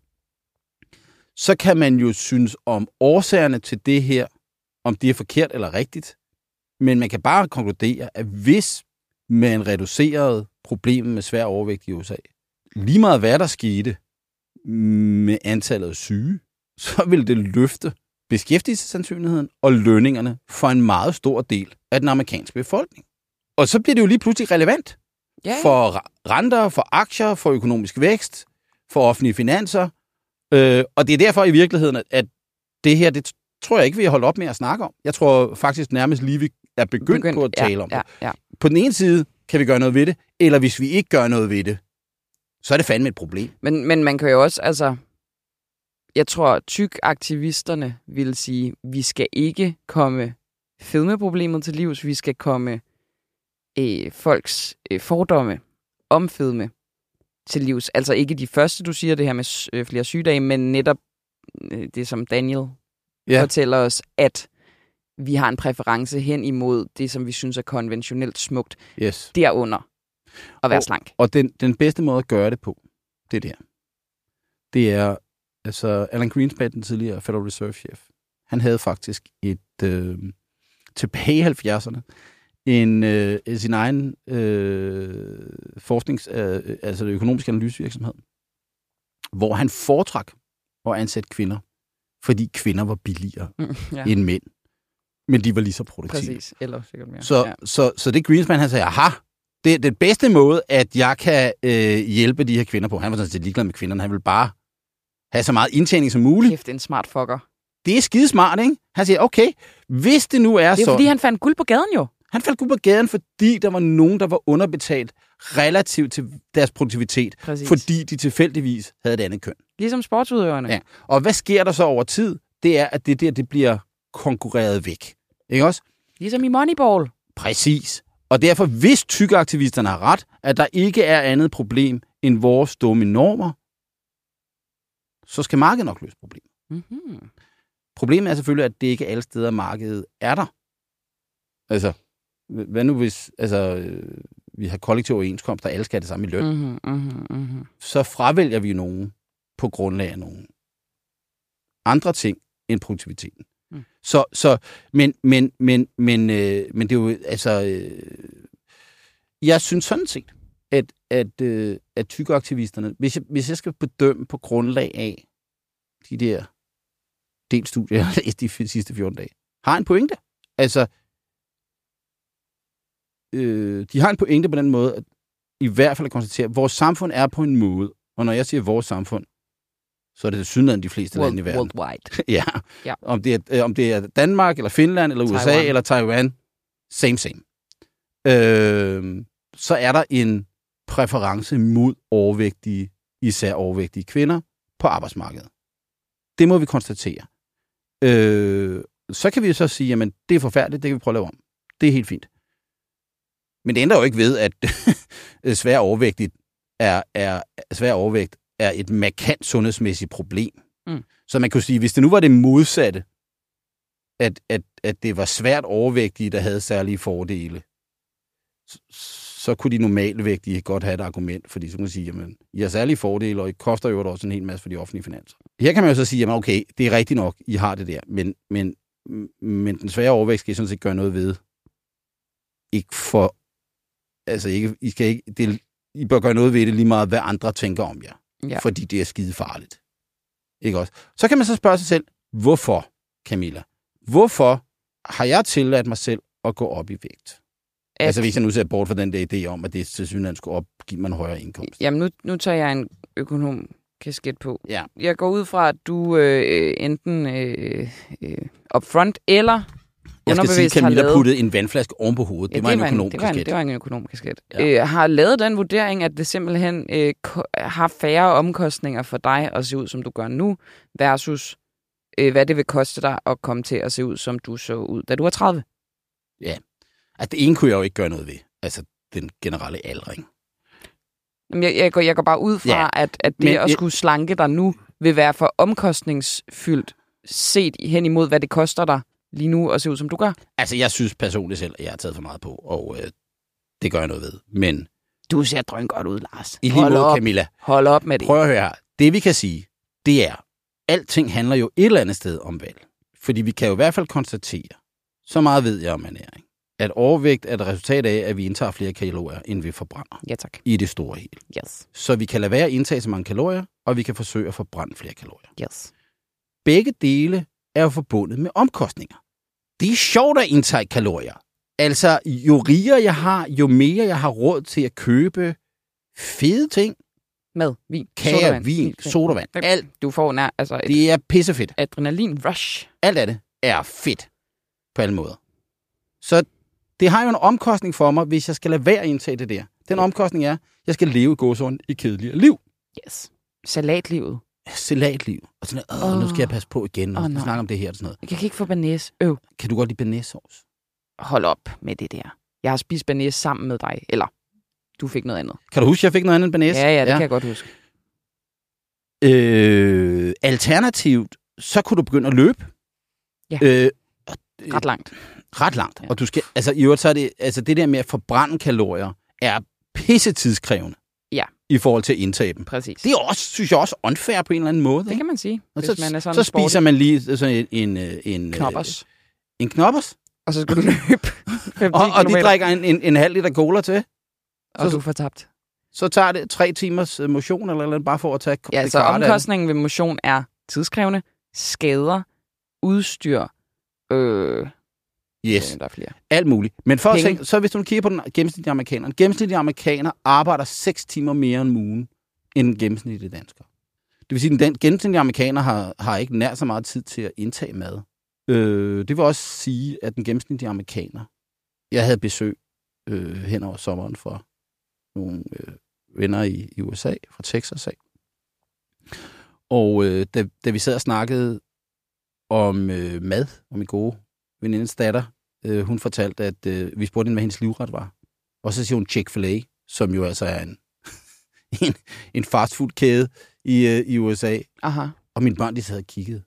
så kan man jo synes om årsagerne til det her, om det er forkert eller rigtigt. Men man kan bare konkludere, at hvis man reducerede problemet med svær overvægt i USA, lige meget hvad der skete med antallet af syge, så ville det løfte beskæftigelsessandsynligheden og lønningerne for en meget stor del af den amerikanske befolkning. Og så bliver det jo lige pludselig relevant Ja, for ra- renter, for aktier, for økonomisk vækst, for offentlige finanser. Øh, og det er derfor i virkeligheden, at, at det her, det tror jeg ikke, vi har holdt op med at snakke om. Jeg tror faktisk nærmest lige, vi er begyndt, begyndt på at tale ja, om ja, det. ja. På den ene side kan vi gøre noget ved det, eller hvis vi ikke gør noget ved det, så er det fandme et problem. Men, men man kan jo også, altså... Jeg tror, tyk-aktivisterne vil sige, vi skal ikke komme fedmeproblemet til livs, vi skal komme øh, folks øh, fordomme om fedme til livs. Altså ikke de første, du siger det her med øh, flere sygedage, men netop øh, det, som Daniel Ja. fortæller os, at vi har en præference hen imod det, som vi synes er konventionelt smukt, Yes. derunder at være Og- slank. Og den, den bedste måde at gøre det på, det er det her. Det er, altså Alan Greenspan, den tidligere Federal Reserve-chef, han havde faktisk et, øh, tilbage i 70'erne, en, øh, sin egen øh, forsknings, øh, altså økonomisk analysevirksomhed, hvor han foretrak at ansætte kvinder, fordi kvinder var billigere Mm, ja, end mænd. Men de var lige så produktive. præcis. Eller sikkert mere. Så, ja. så, så det Greenspan, han sagde, aha, det er den bedste måde, at jeg kan øh, hjælpe de her kvinder på. Han var sådan set ligeglad med kvinderne. Han ville bare have så meget indtjening som muligt. Kæft, en smart fucker. det er skidesmart, ikke? Han siger, okay, hvis det nu er, Det er så... fordi, han fandt guld på gaden jo. Han faldt ud på gaden, fordi der var nogen, der var underbetalt relativt til deres produktivitet, Præcis. fordi de tilfældigvis havde et andet køn. Ligesom sportsudøverne. Ja. Og hvad sker der så over tid? Det er, at det der, det bliver konkurreret væk. Ikke også? Ligesom i Moneyball. Præcis. Og derfor, hvis tykkeaktivisterne har ret, at der ikke er andet problem end vores dumme normer, så skal markedet nok løse problemet. Mm-hmm. Problemet er selvfølgelig, at det ikke alle steder markedet er der. Altså, hvad nu hvis altså, øh, vi har kollektiv overenskomst, og alle skal have det samme i løn? Mm. Mm-hmm, mm-hmm, mm-hmm. Så fravælger vi nogen på grundlag af nogle andre ting end produktiviteten. Mm. Så, så, men, men, men, men, øh, men det er jo, altså, øh, jeg synes sådan set, at, at, øh, at tykkeaktivisterne, hvis jeg, hvis jeg skal bedømme på grundlag af de der delstudier, jeg har læst de f- sidste 14 dage, har en pointe. Altså, øh, de har en pointe på den måde, at i hvert fald at konstatere, at vores samfund er på en måde, og når jeg siger vores samfund, så er det synligheden de fleste lande i verden. Worldwide. ja. Ja. Om, det er, øh, om det er Danmark, eller Finland, eller USA, Taiwan. eller Taiwan, same, same. Øh, så er der en præference mod overvægtige, især overvægtige kvinder på arbejdsmarkedet. Det må vi konstatere. Øh, så kan vi så sige, jamen det er forfærdeligt, det kan vi prøve at lave om. Det er helt fint. Men det ændrer jo ikke ved, at svær overvægtigt er, er, svær overvægt er et markant sundhedsmæssigt problem. Mm. Så man kunne sige, hvis det nu var det modsatte, at, at, at det var svært overvægtige, der havde særlige fordele, så, så kunne de normalvægtige godt have et argument, fordi så kunne man sige, jamen, I har særlige fordele, og I koster jo også en hel masse for de offentlige finanser. Her kan man jo så sige, jamen okay, det er rigtigt nok, I har det der, men, men, men den svære overvægt skal I sådan set gøre noget ved. Ikke for, altså ikke, I, skal ikke, det, I bør gøre noget ved det lige meget, hvad andre tænker om jer. Ja. Fordi det er skide farligt. Ikke også? Så kan man så spørge sig selv, hvorfor, Camilla? Hvorfor har jeg tilladt mig selv at gå op i vægt? At, Altså hvis jeg nu ser bort fra den der idé om, at det til synligheden skulle opgive mig en højere indkomst. Jamen, nu, nu tager jeg en økonom kasket på. Ja. Jeg går ud fra, at du øh, enten øh, øh, upfront eller Jeg skal sige, Camilla lavet... puttede en vandflaske oven på hovedet. det var en økonom det, var en, det var en økonom kasket. Ja. Ja. Øh, har lavet den vurdering, at det simpelthen øh, har færre omkostninger for dig at se ud, som du gør nu, versus øh, hvad det vil koste dig at komme til at se ud, som du så ud, da du var 30. Altså det ene kunne jeg jo ikke gøre noget ved. Altså den generelle aldring. Jamen, jeg, jeg, går, jeg går bare ud fra, Ja. ja. at, at det Men, at jeg- skulle slanke dig nu, vil være for omkostningsfyldt set hen imod, hvad det koster dig lige nu at se ud, som du gør. Altså jeg synes personligt selv, at jeg har taget for meget på, og øh, det gør jeg noget ved. Men Du ser drøn godt ud, Lars. i lige Hold måde, op. Camilla, Hold op med det. Prøv at høre her. Det vi kan sige, det er, alting handler jo et eller andet sted om valg. Fordi vi kan jo i hvert fald konstatere, så meget ved jeg om ernæring, at overvægt er et resultat af, at vi indtager flere kalorier, end vi forbrænder Ja, tak. i det store hele. Yes. Så vi kan lade være at indtage så mange kalorier, og vi kan forsøge at forbrænde flere kalorier. Yes. Begge dele er jo forbundet med omkostninger. Det er sjovt at indtage kalorier. Altså, jo rigere jeg har, jo mere jeg har råd til at købe fede ting, Mad, vin, kager, sodavand, vin, sodavand, alt Du får nær, altså et Det er pissefedt. adrenalin rush. Alt af det er fedt på alle måder. Så det har jo en omkostning for mig, hvis jeg skal lade være at indtage det der. Den omkostning er, at jeg skal leve i gåsåren i kedeligere liv. Yes. Salatlivet. Salatliv. Og sådan Åh, nu skal jeg passe på igen, og Åh, oh, nej. snakke om det her og sådan noget. Jeg kan ikke få banæs. Øv. Kan du godt lide bearnaisesauce? Hold op med det der. Jeg har spist banæs sammen med dig. Eller, du fik noget andet. Kan du huske, at jeg fik noget andet end bearnaise? Ja, ja, det kan jeg godt huske. Øh, alternativt, så kunne du begynde at løbe. Ja. Øh, Ret langt. ret langt. Ja. Ja. Og du skal, altså i øvrigt, så er det, altså det der med at forbrænde kalorier, er pisse tidskrævende. I forhold til at indtage dem. Præcis. Det er også, synes jeg også, unfair på en eller anden måde. det ikke? kan man sige, Og hvis så, man er sådan så sporty. spiser man lige sådan en, en, øh, en, knoppers. Øh, en knoppers. Og så skal du løbe 50 Og, og de drikker en, en, en halv liter cola til. og så- du får tabt. Så tager det tre timers øh, motion eller, eller bare for at tage Ja, så omkostningen ved motion er tidskrævende, skader, udstyr, øh, Yes, øh, der er flere. alt muligt. Men for at tænke, så hvis du kigger på den gennemsnitlige amerikaner. En gennemsnitlig amerikaner arbejder 6 timer mere om ugen end en gennemsnitlig dansker. Det vil sige, at den gennemsnitlige amerikaner har, har ikke nær så meget tid til at indtage mad. Øh, det vil også sige, at den gennemsnitlige amerikaner... Jeg havde besøg øh, hen over sommeren fra nogle øh, venner i, i USA, fra Texas af. Og øh, da, da vi sad og snakkede om øh, mad, og min gode venindes datter, øh, hun fortalte, at øh, vi spurgte hende, hvad hendes livret var. Og så siger hun Chick-fil-A, som jo altså er en, en, en fastfood-kæde i, øh, i USA. Aha. Og mine børn, de sad og kiggede.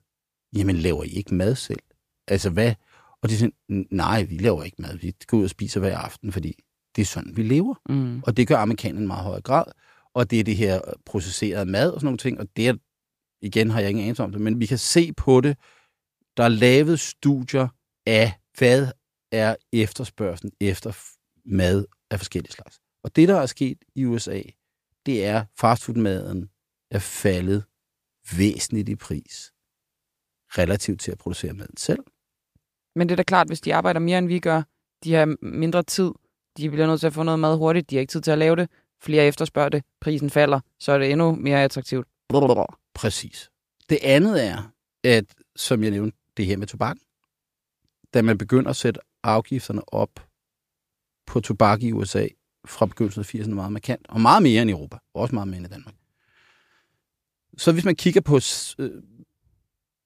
Jamen, laver I ikke mad selv? Altså, hvad? Og de sagde, nej, vi laver ikke mad. Vi går ud og spiser hver aften, fordi det er sådan, vi lever. Mm. Og det gør amerikanerne i meget høj grad. Og det er det her processerede mad og sådan nogle ting. Og det er, igen har jeg ingen anelse om det, men vi kan se på det. Der er lavet studier af, hvad er efterspørgselen efter mad af forskellige slags. Og det, der er sket i USA, det er, fastfoodmaden er faldet væsentligt i pris relativt til at producere maden selv. Men det er da klart, hvis de arbejder mere, end vi gør, de har mindre tid, de bliver nødt til at få noget mad hurtigt, de har ikke tid til at lave det, flere efterspørger det, prisen falder, så er det endnu mere attraktivt. Præcis. Det andet er, at, som jeg nævnte, det her med tobak. Da man begynder at sætte afgifterne op på tobak i USA fra begyndelsen af 80'erne meget markant, og meget mere end i Europa, og også meget mere end i Danmark. Så hvis man kigger på øh,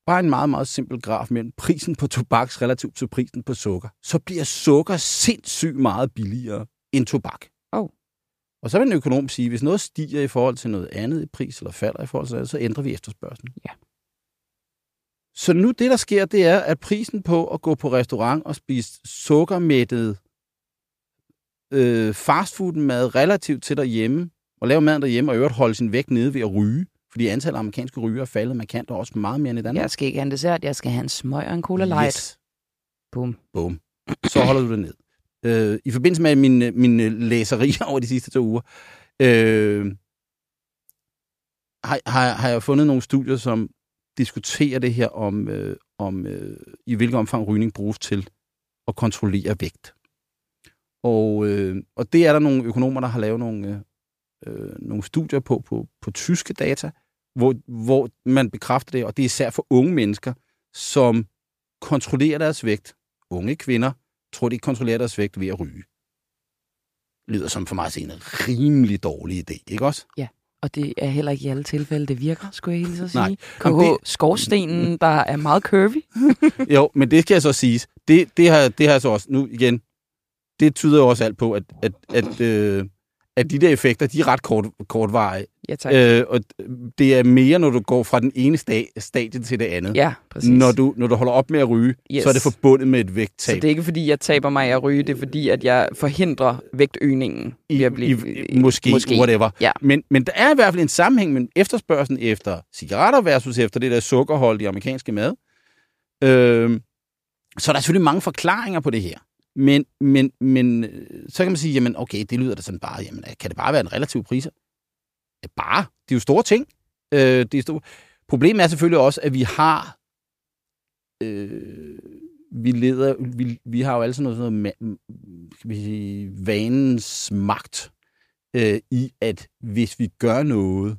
bare en meget, meget simpel graf mellem prisen på tobaks relativt til prisen på sukker, så bliver sukker sindssygt meget billigere end tobak. Oh. Og så vil en økonom sige, at hvis noget stiger i forhold til noget andet i pris, eller falder i forhold til andet, så ændrer vi efterspørgselen. Ja. Så nu det, der sker, det er, at prisen på at gå på restaurant og spise sukkermættet øh, fastfood-mad relativt til derhjemme, og lave maden derhjemme, og i øvrigt holde sin vægt nede ved at ryge, fordi antallet af amerikanske ryger er faldet markant, og også meget mere end i Danmark. Jeg skal ikke have en dessert, jeg skal have en smøg og en cola light. Yes. Boom. Bum. Så holder du det ned. Øh, I forbindelse med mine, mine læserier over de sidste to uger, øh, har, har, har jeg fundet nogle studier, som diskuterer det her om, øh, om øh, i hvilket omfang rygning bruges til at kontrollere vægt. Og, øh, og det er der nogle økonomer, der har lavet nogle, øh, øh nogle studier på, på, på tyske data, hvor, hvor man bekræfter det, og det er især for unge mennesker, som kontrollerer deres vægt. Unge kvinder tror, de kontrollerer deres vægt ved at ryge. Lyder som for mig at se en rimelig dårlig idé, ikke også? Ja. Og det er heller ikke i alle tilfælde, det virker, skulle jeg hilse at sige. KH, det- skorstenen, der er meget curvy. Jo, men det skal jeg så siges. Det, det, har, det har så også, nu igen, det tyder jo også alt på, at, at, at, øh, at de der effekter, de er ret kort, kortvarige. Ja, tak. Øh, og det er mere, når du går fra den ene sta- stadie til det andet. ja, præcis. Når du, når du holder op med at ryge, Yes. så er det forbundet med et Så vægttab. det er ikke, fordi jeg taber mig af at ryge, det er, fordi at jeg forhindrer vægtøgningen. I, at blive- i, i, måske, måske, whatever. Ja. Men, men der er i hvert fald en sammenhæng med efterspørgselen efter cigaretter versus efter det der sukkerhold i amerikanske mad. Øh, så der er selvfølgelig mange forklaringer på det her. Men, men, men øh, så kan man sige, jamen okay, det lyder da sådan bare, jamen kan det bare være en relativ priser? Bare. Det er jo store ting. Øh, det er store. Problemet er selvfølgelig også, at vi har øh, vi leder, vi, vi har jo altså noget, sådan noget skal vi sige, vanens magt øh, i, at hvis vi gør noget,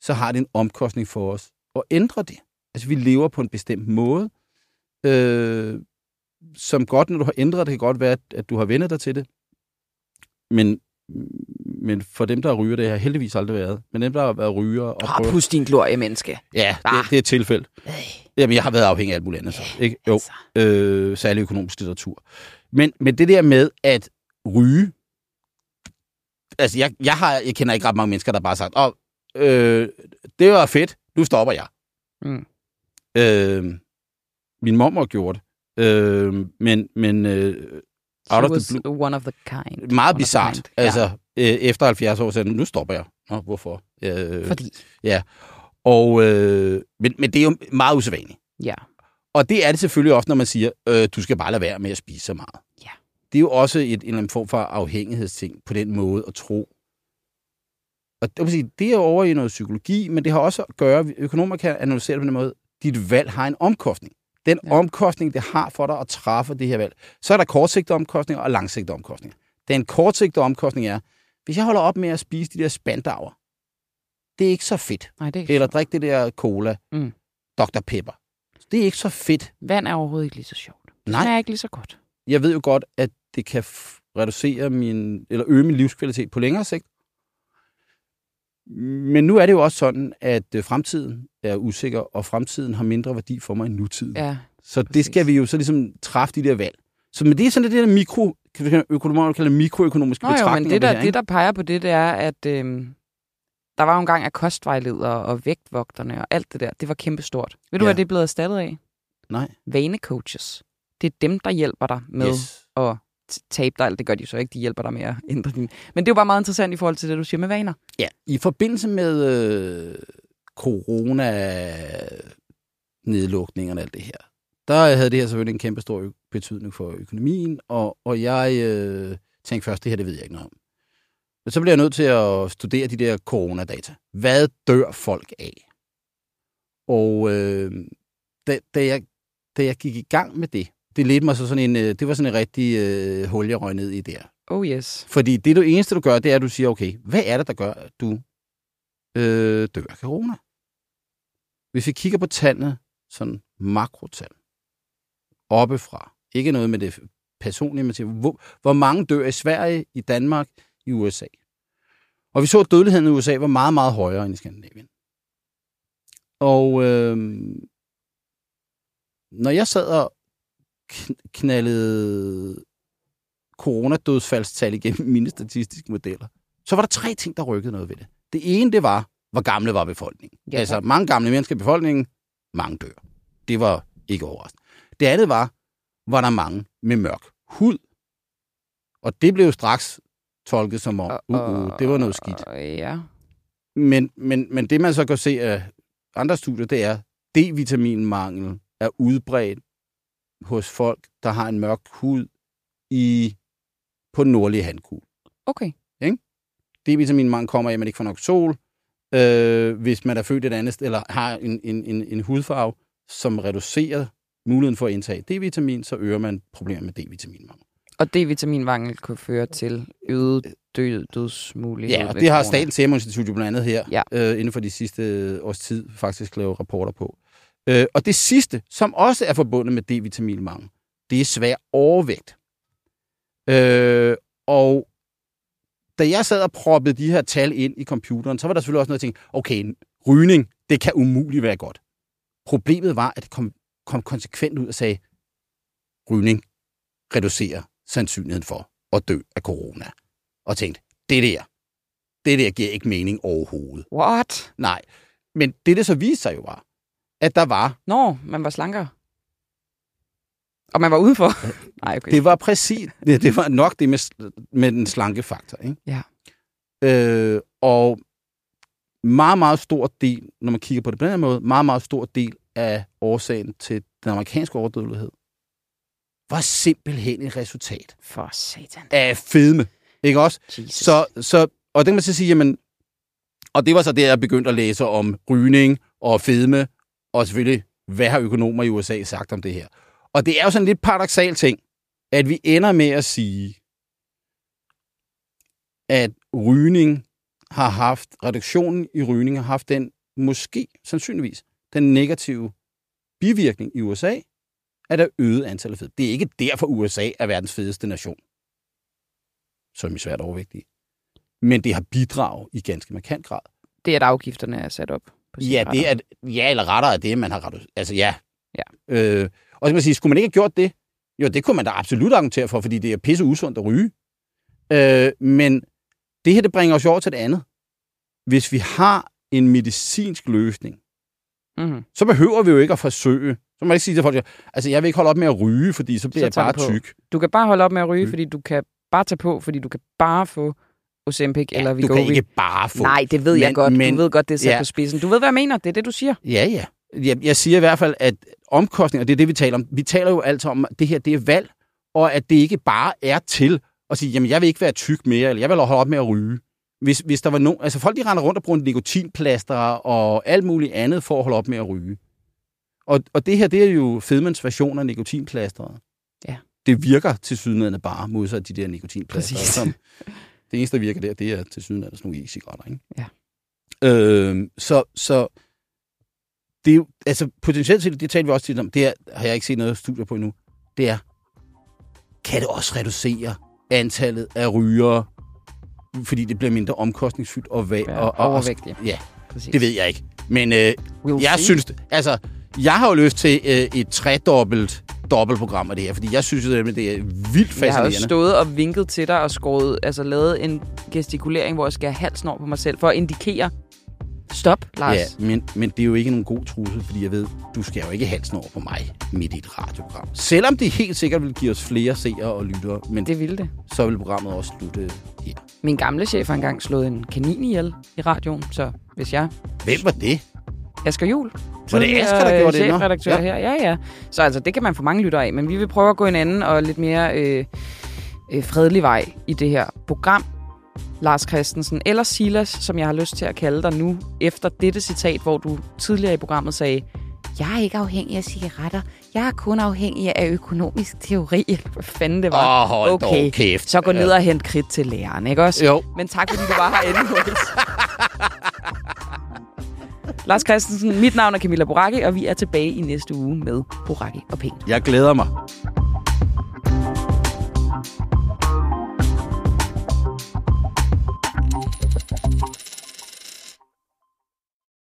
så har det en omkostning for os at ændre det. Altså, vi lever på en bestemt måde, øh, som godt, når du har ændret det, kan godt være, at, at du har vendet dig til det. Men, men for dem, der ryger, det har heldigvis aldrig været. Men dem, der har været ryger og Åh, prøver... din glorie, menneske. Ja, Ah. det, det er et tilfælde. Øh, Jamen, jeg har været afhængig af alt muligt andet, så. Ikke? Jo, altså. øh, særlig økonomisk litteratur. Men, men det der med at ryge, altså jeg, jeg, har, jeg kender ikke ret mange mennesker, der bare har sagt, åh, øh, det var fedt, nu stopper jeg. Mm. Øh, min mormor gjorde det. Øh, men men øh, Out of the was blue. one of the kind. meget the bizart. Altså, Ja, øh, efter 70 år siden, nu stopper jeg. Nå, hvorfor? Øh, fordi. og, øh, men, men det er jo meget usædvanligt. Ja. Og det er det selvfølgelig også, når man siger, øh, du skal bare lade være med at spise så meget. Ja. Det er jo også et, en eller anden form for afhængighedsting på den måde at tro. Og det, vil sige, det er over i noget psykologi, men det har også at gøre, økonomer kan analysere det på den måde, dit valg har en omkostning. Den Ja. ja. omkostning, det har for dig at træffe det her valg. Så er der kortsigtede omkostninger og langsigtede omkostninger. Den kortsigtede omkostning er, hvis jeg holder op med at spise de der spandauer, det er ikke så fedt. Nej, det er ikke Eller sjovt. drik det der cola, Mm. Dr. Pepper. Det er ikke så fedt. Vand er overhovedet ikke lige så sjovt. Det Nej. smager ikke lige så godt. Jeg ved jo godt, at det kan reducere min, eller øge min livskvalitet på længere sigt. Men nu er det jo også sådan, at øh, fremtiden er usikker, og fremtiden har mindre værdi for mig end nutiden. Ja, så det præcis. skal vi jo så ligesom træffe de der valg. Så men det er sådan det der mikro, økonomer kalder det mikroøkonomiske Nå jo, betragtninger. men det der, her, det, der peger på det, det er, at øhm, der var jo engang af kostvejledere og vægtvogterne og alt det der. Det var kæmpestort. Ved du, Ja. hvad det er blevet erstattet af? Nej. Vanecoaches. Det er dem, der hjælper dig med Yes. at tabe dig alt. Det gør de så ikke. De hjælper dig med at ændre din... Men det er jo bare meget interessant i forhold til det, du siger med vaner. Ja, i forbindelse med øh, corona-nedlukningerne og alt det her, der havde det her selvfølgelig en kæmpe stor betydning for økonomien, og, og jeg øh, tænkte først, det her det ved jeg ikke noget om. Men så blev jeg nødt til at studere de der coronadata. Hvad dør folk af? Og øh, da, da, jeg, da jeg gik i gang med det, det ledte mig så sådan en, øh, det var sådan en rigtig øh, hul, jeg røg ned i der. Oh yes. Fordi det du eneste, du gør, det er, at du siger, okay, hvad er det, der gør, at du øh, dør af corona? Hvis vi kigger på tallene, sådan makrotal, oppefra, ikke noget med det personlige, men siger, hvor, hvor mange dør i Sverige, i Danmark, i USA. Og vi så, at dødeligheden i USA var meget, meget højere end i Skandinavien. Og øh, når jeg sad og kn- knaldede coronadødsfaldstal igennem mine statistiske modeller, så var der tre ting, der rykkede noget ved det. Det ene, det var, hvor gamle var befolkningen. Ja, altså, mange gamle mennesker i befolkningen, mange dør. Det var ikke overraskende. Det andet var, var der mange med mørk hud. Og det blev straks tolket som om, uh, uh, det var noget skidt. Ja. Men, men, men det, man så kan se af andre studier, det er, D-vitaminmangel er udbredt hos folk, der har en mørk hud i, på den nordlige halvkugle. Okay. D-vitaminmangel kommer af, at man ikke får nok sol. Øh, hvis man er født et andet sted, eller har en, en, en, en hudfarve, som reducerer muligheden for at indtage D-vitamin, så øger man problemer med D-vitaminmangel. Og D-vitaminmangel kan føre til øget død, dødsmulighed. Ja, og det har. Statens Serum Institut jo blandt andet her, Ja. øh, inden for de sidste års tid, faktisk lavet rapporter på. Øh, og det sidste, som også er forbundet med D-vitaminmangel, det er svær overvægt. Øh, og da jeg sad og proppede de her tal ind i computeren, så var der selvfølgelig også noget, jeg tænkte, okay, rygning, det kan umuligt være godt. Problemet var, at det kom, kom konsekvent ud og sagde, rygning reducerer sandsynligheden for at dø af corona. Og tænkte, det der, det der giver ikke mening overhovedet. What? Nej, men det, det så viste sig jo var, at der var, Nå, man var slankere. Og man var udenfor. Nej, okay. det var præcis, det, det var nok det med, med den slanke faktor. Ikke? Ja. Øh, og meget, meget stor del, når man kigger på det på den her måde, meget, meget stor del af årsagen til den amerikanske overdødelighed, var simpelthen et resultat For satan. af fedme. Ikke også? Jesus. Så, så, og det kan man så sige, jamen, og det var så det, jeg begyndte at læse om rygning og fedme, og selvfølgelig, hvad har økonomer i USA sagt om det her? Og det er jo sådan en lidt paradoxal ting, at vi ender med at sige, at rygning har haft, reduktionen i rygning har haft den, måske, sandsynligvis, den negative bivirkning i USA, at der er øget antallet af fede. Det er ikke derfor, USA er verdens fedeste nation som er svært overvægtige. Men det har bidraget i ganske markant grad. det er, at afgifterne er sat op. På Ja, det er, ja, eller rettere er det, man har rettet. Altså ja. Ja. Øh, og så man sige, skulle man ikke have gjort det? Jo, det kunne man da absolut argumentere for, fordi det er pisse usundt at ryge. Øh, men det her, det bringer os over til det andet. Hvis vi har en medicinsk løsning, Mm-hmm. så behøver vi jo ikke at forsøge. Så må man ikke sige til folk, altså jeg vil ikke holde op med at ryge, fordi så bliver Så jeg bare du tyk. Du kan bare holde op med at ryge, Mm. fordi du kan bare tage på, fordi du kan bare få Ozempic eller du Wegovy. kan ikke bare få. Nej, det ved jeg Men- godt. men- du ved godt, det er sat ja. på spidsen. Du ved, hvad jeg mener. Det er det, du siger. Ja, ja. Jeg, jeg siger i hvert fald, at omkostninger, det er det, vi taler om. Vi taler jo altid om, at det her det er valg, og at det ikke bare er til at sige, jamen jeg vil ikke være tyk mere, eller jeg vil holde op med at ryge. Hvis, hvis der var nogen, altså folk, de render rundt og bruger nikotinplaster og alt muligt andet for at holde op med at ryge. Og, og det her, det er jo fedmens version af nikotinplasteret. Ja. Det virker til sydnederne bare modsat de der nikotinplaster. Præcis. Som, det eneste, der virker der, det er til sydnederne sådan nogle e-cigaretter. Ikke? Ja. Øh, så, så det er jo, altså potentielt set, det talte vi også tit om, det er, har jeg ikke set noget studier på endnu, det er, kan det også reducere antallet af rygere, fordi det bliver mindre omkostningsfyldt og, Ja, og, og, overvægtige. Ja, Præcis. det ved jeg ikke. Men øh, We'll jeg see. synes, altså, jeg har jo lyst til øh, et tredobbelt dobbeltprogram af det her, fordi jeg synes at det er vildt Jeg har fascinerende. også stået og vinket til dig og skåret, altså lavet en gestikulering, hvor jeg skal have halsen over på mig selv, for at indikere, stop, Lars. Ja, men, men det er jo ikke nogen god trussel, fordi jeg ved, du skal jo ikke halsen over på mig midt i et radioprogram. Selvom det helt sikkert vil give os flere seere og lyttere, men det... Det ville det. så vil programmet også slutte her. Min gamle chef har engang slået en kanin ihjel i radioen, så hvis jeg... Hvem var det? Asger Jul. Var det Asger, der gjorde det? Chefredaktør ja. her. Ja, ja. Så altså, det kan man få mange lyttere af, men vi vil prøve at gå en anden og lidt mere øh, øh, fredelig vej i det her program. Lars Christensen, eller Silas, som jeg har lyst til at kalde dig nu, efter dette citat, hvor du tidligere i programmet sagde, jeg er ikke afhængig af cigaretter. Jeg er kun afhængig af økonomisk teori. Hvad fanden det var. Åh, hold okay. dog kæft. Så gå ned og hent kridt til læreren, ikke også? Jo. Men tak, fordi du var her anyways. Lars Christensen, mit navn er Camilla Boracchi, og vi er tilbage i næste uge med Boracchi og Pænt. Jeg glæder mig.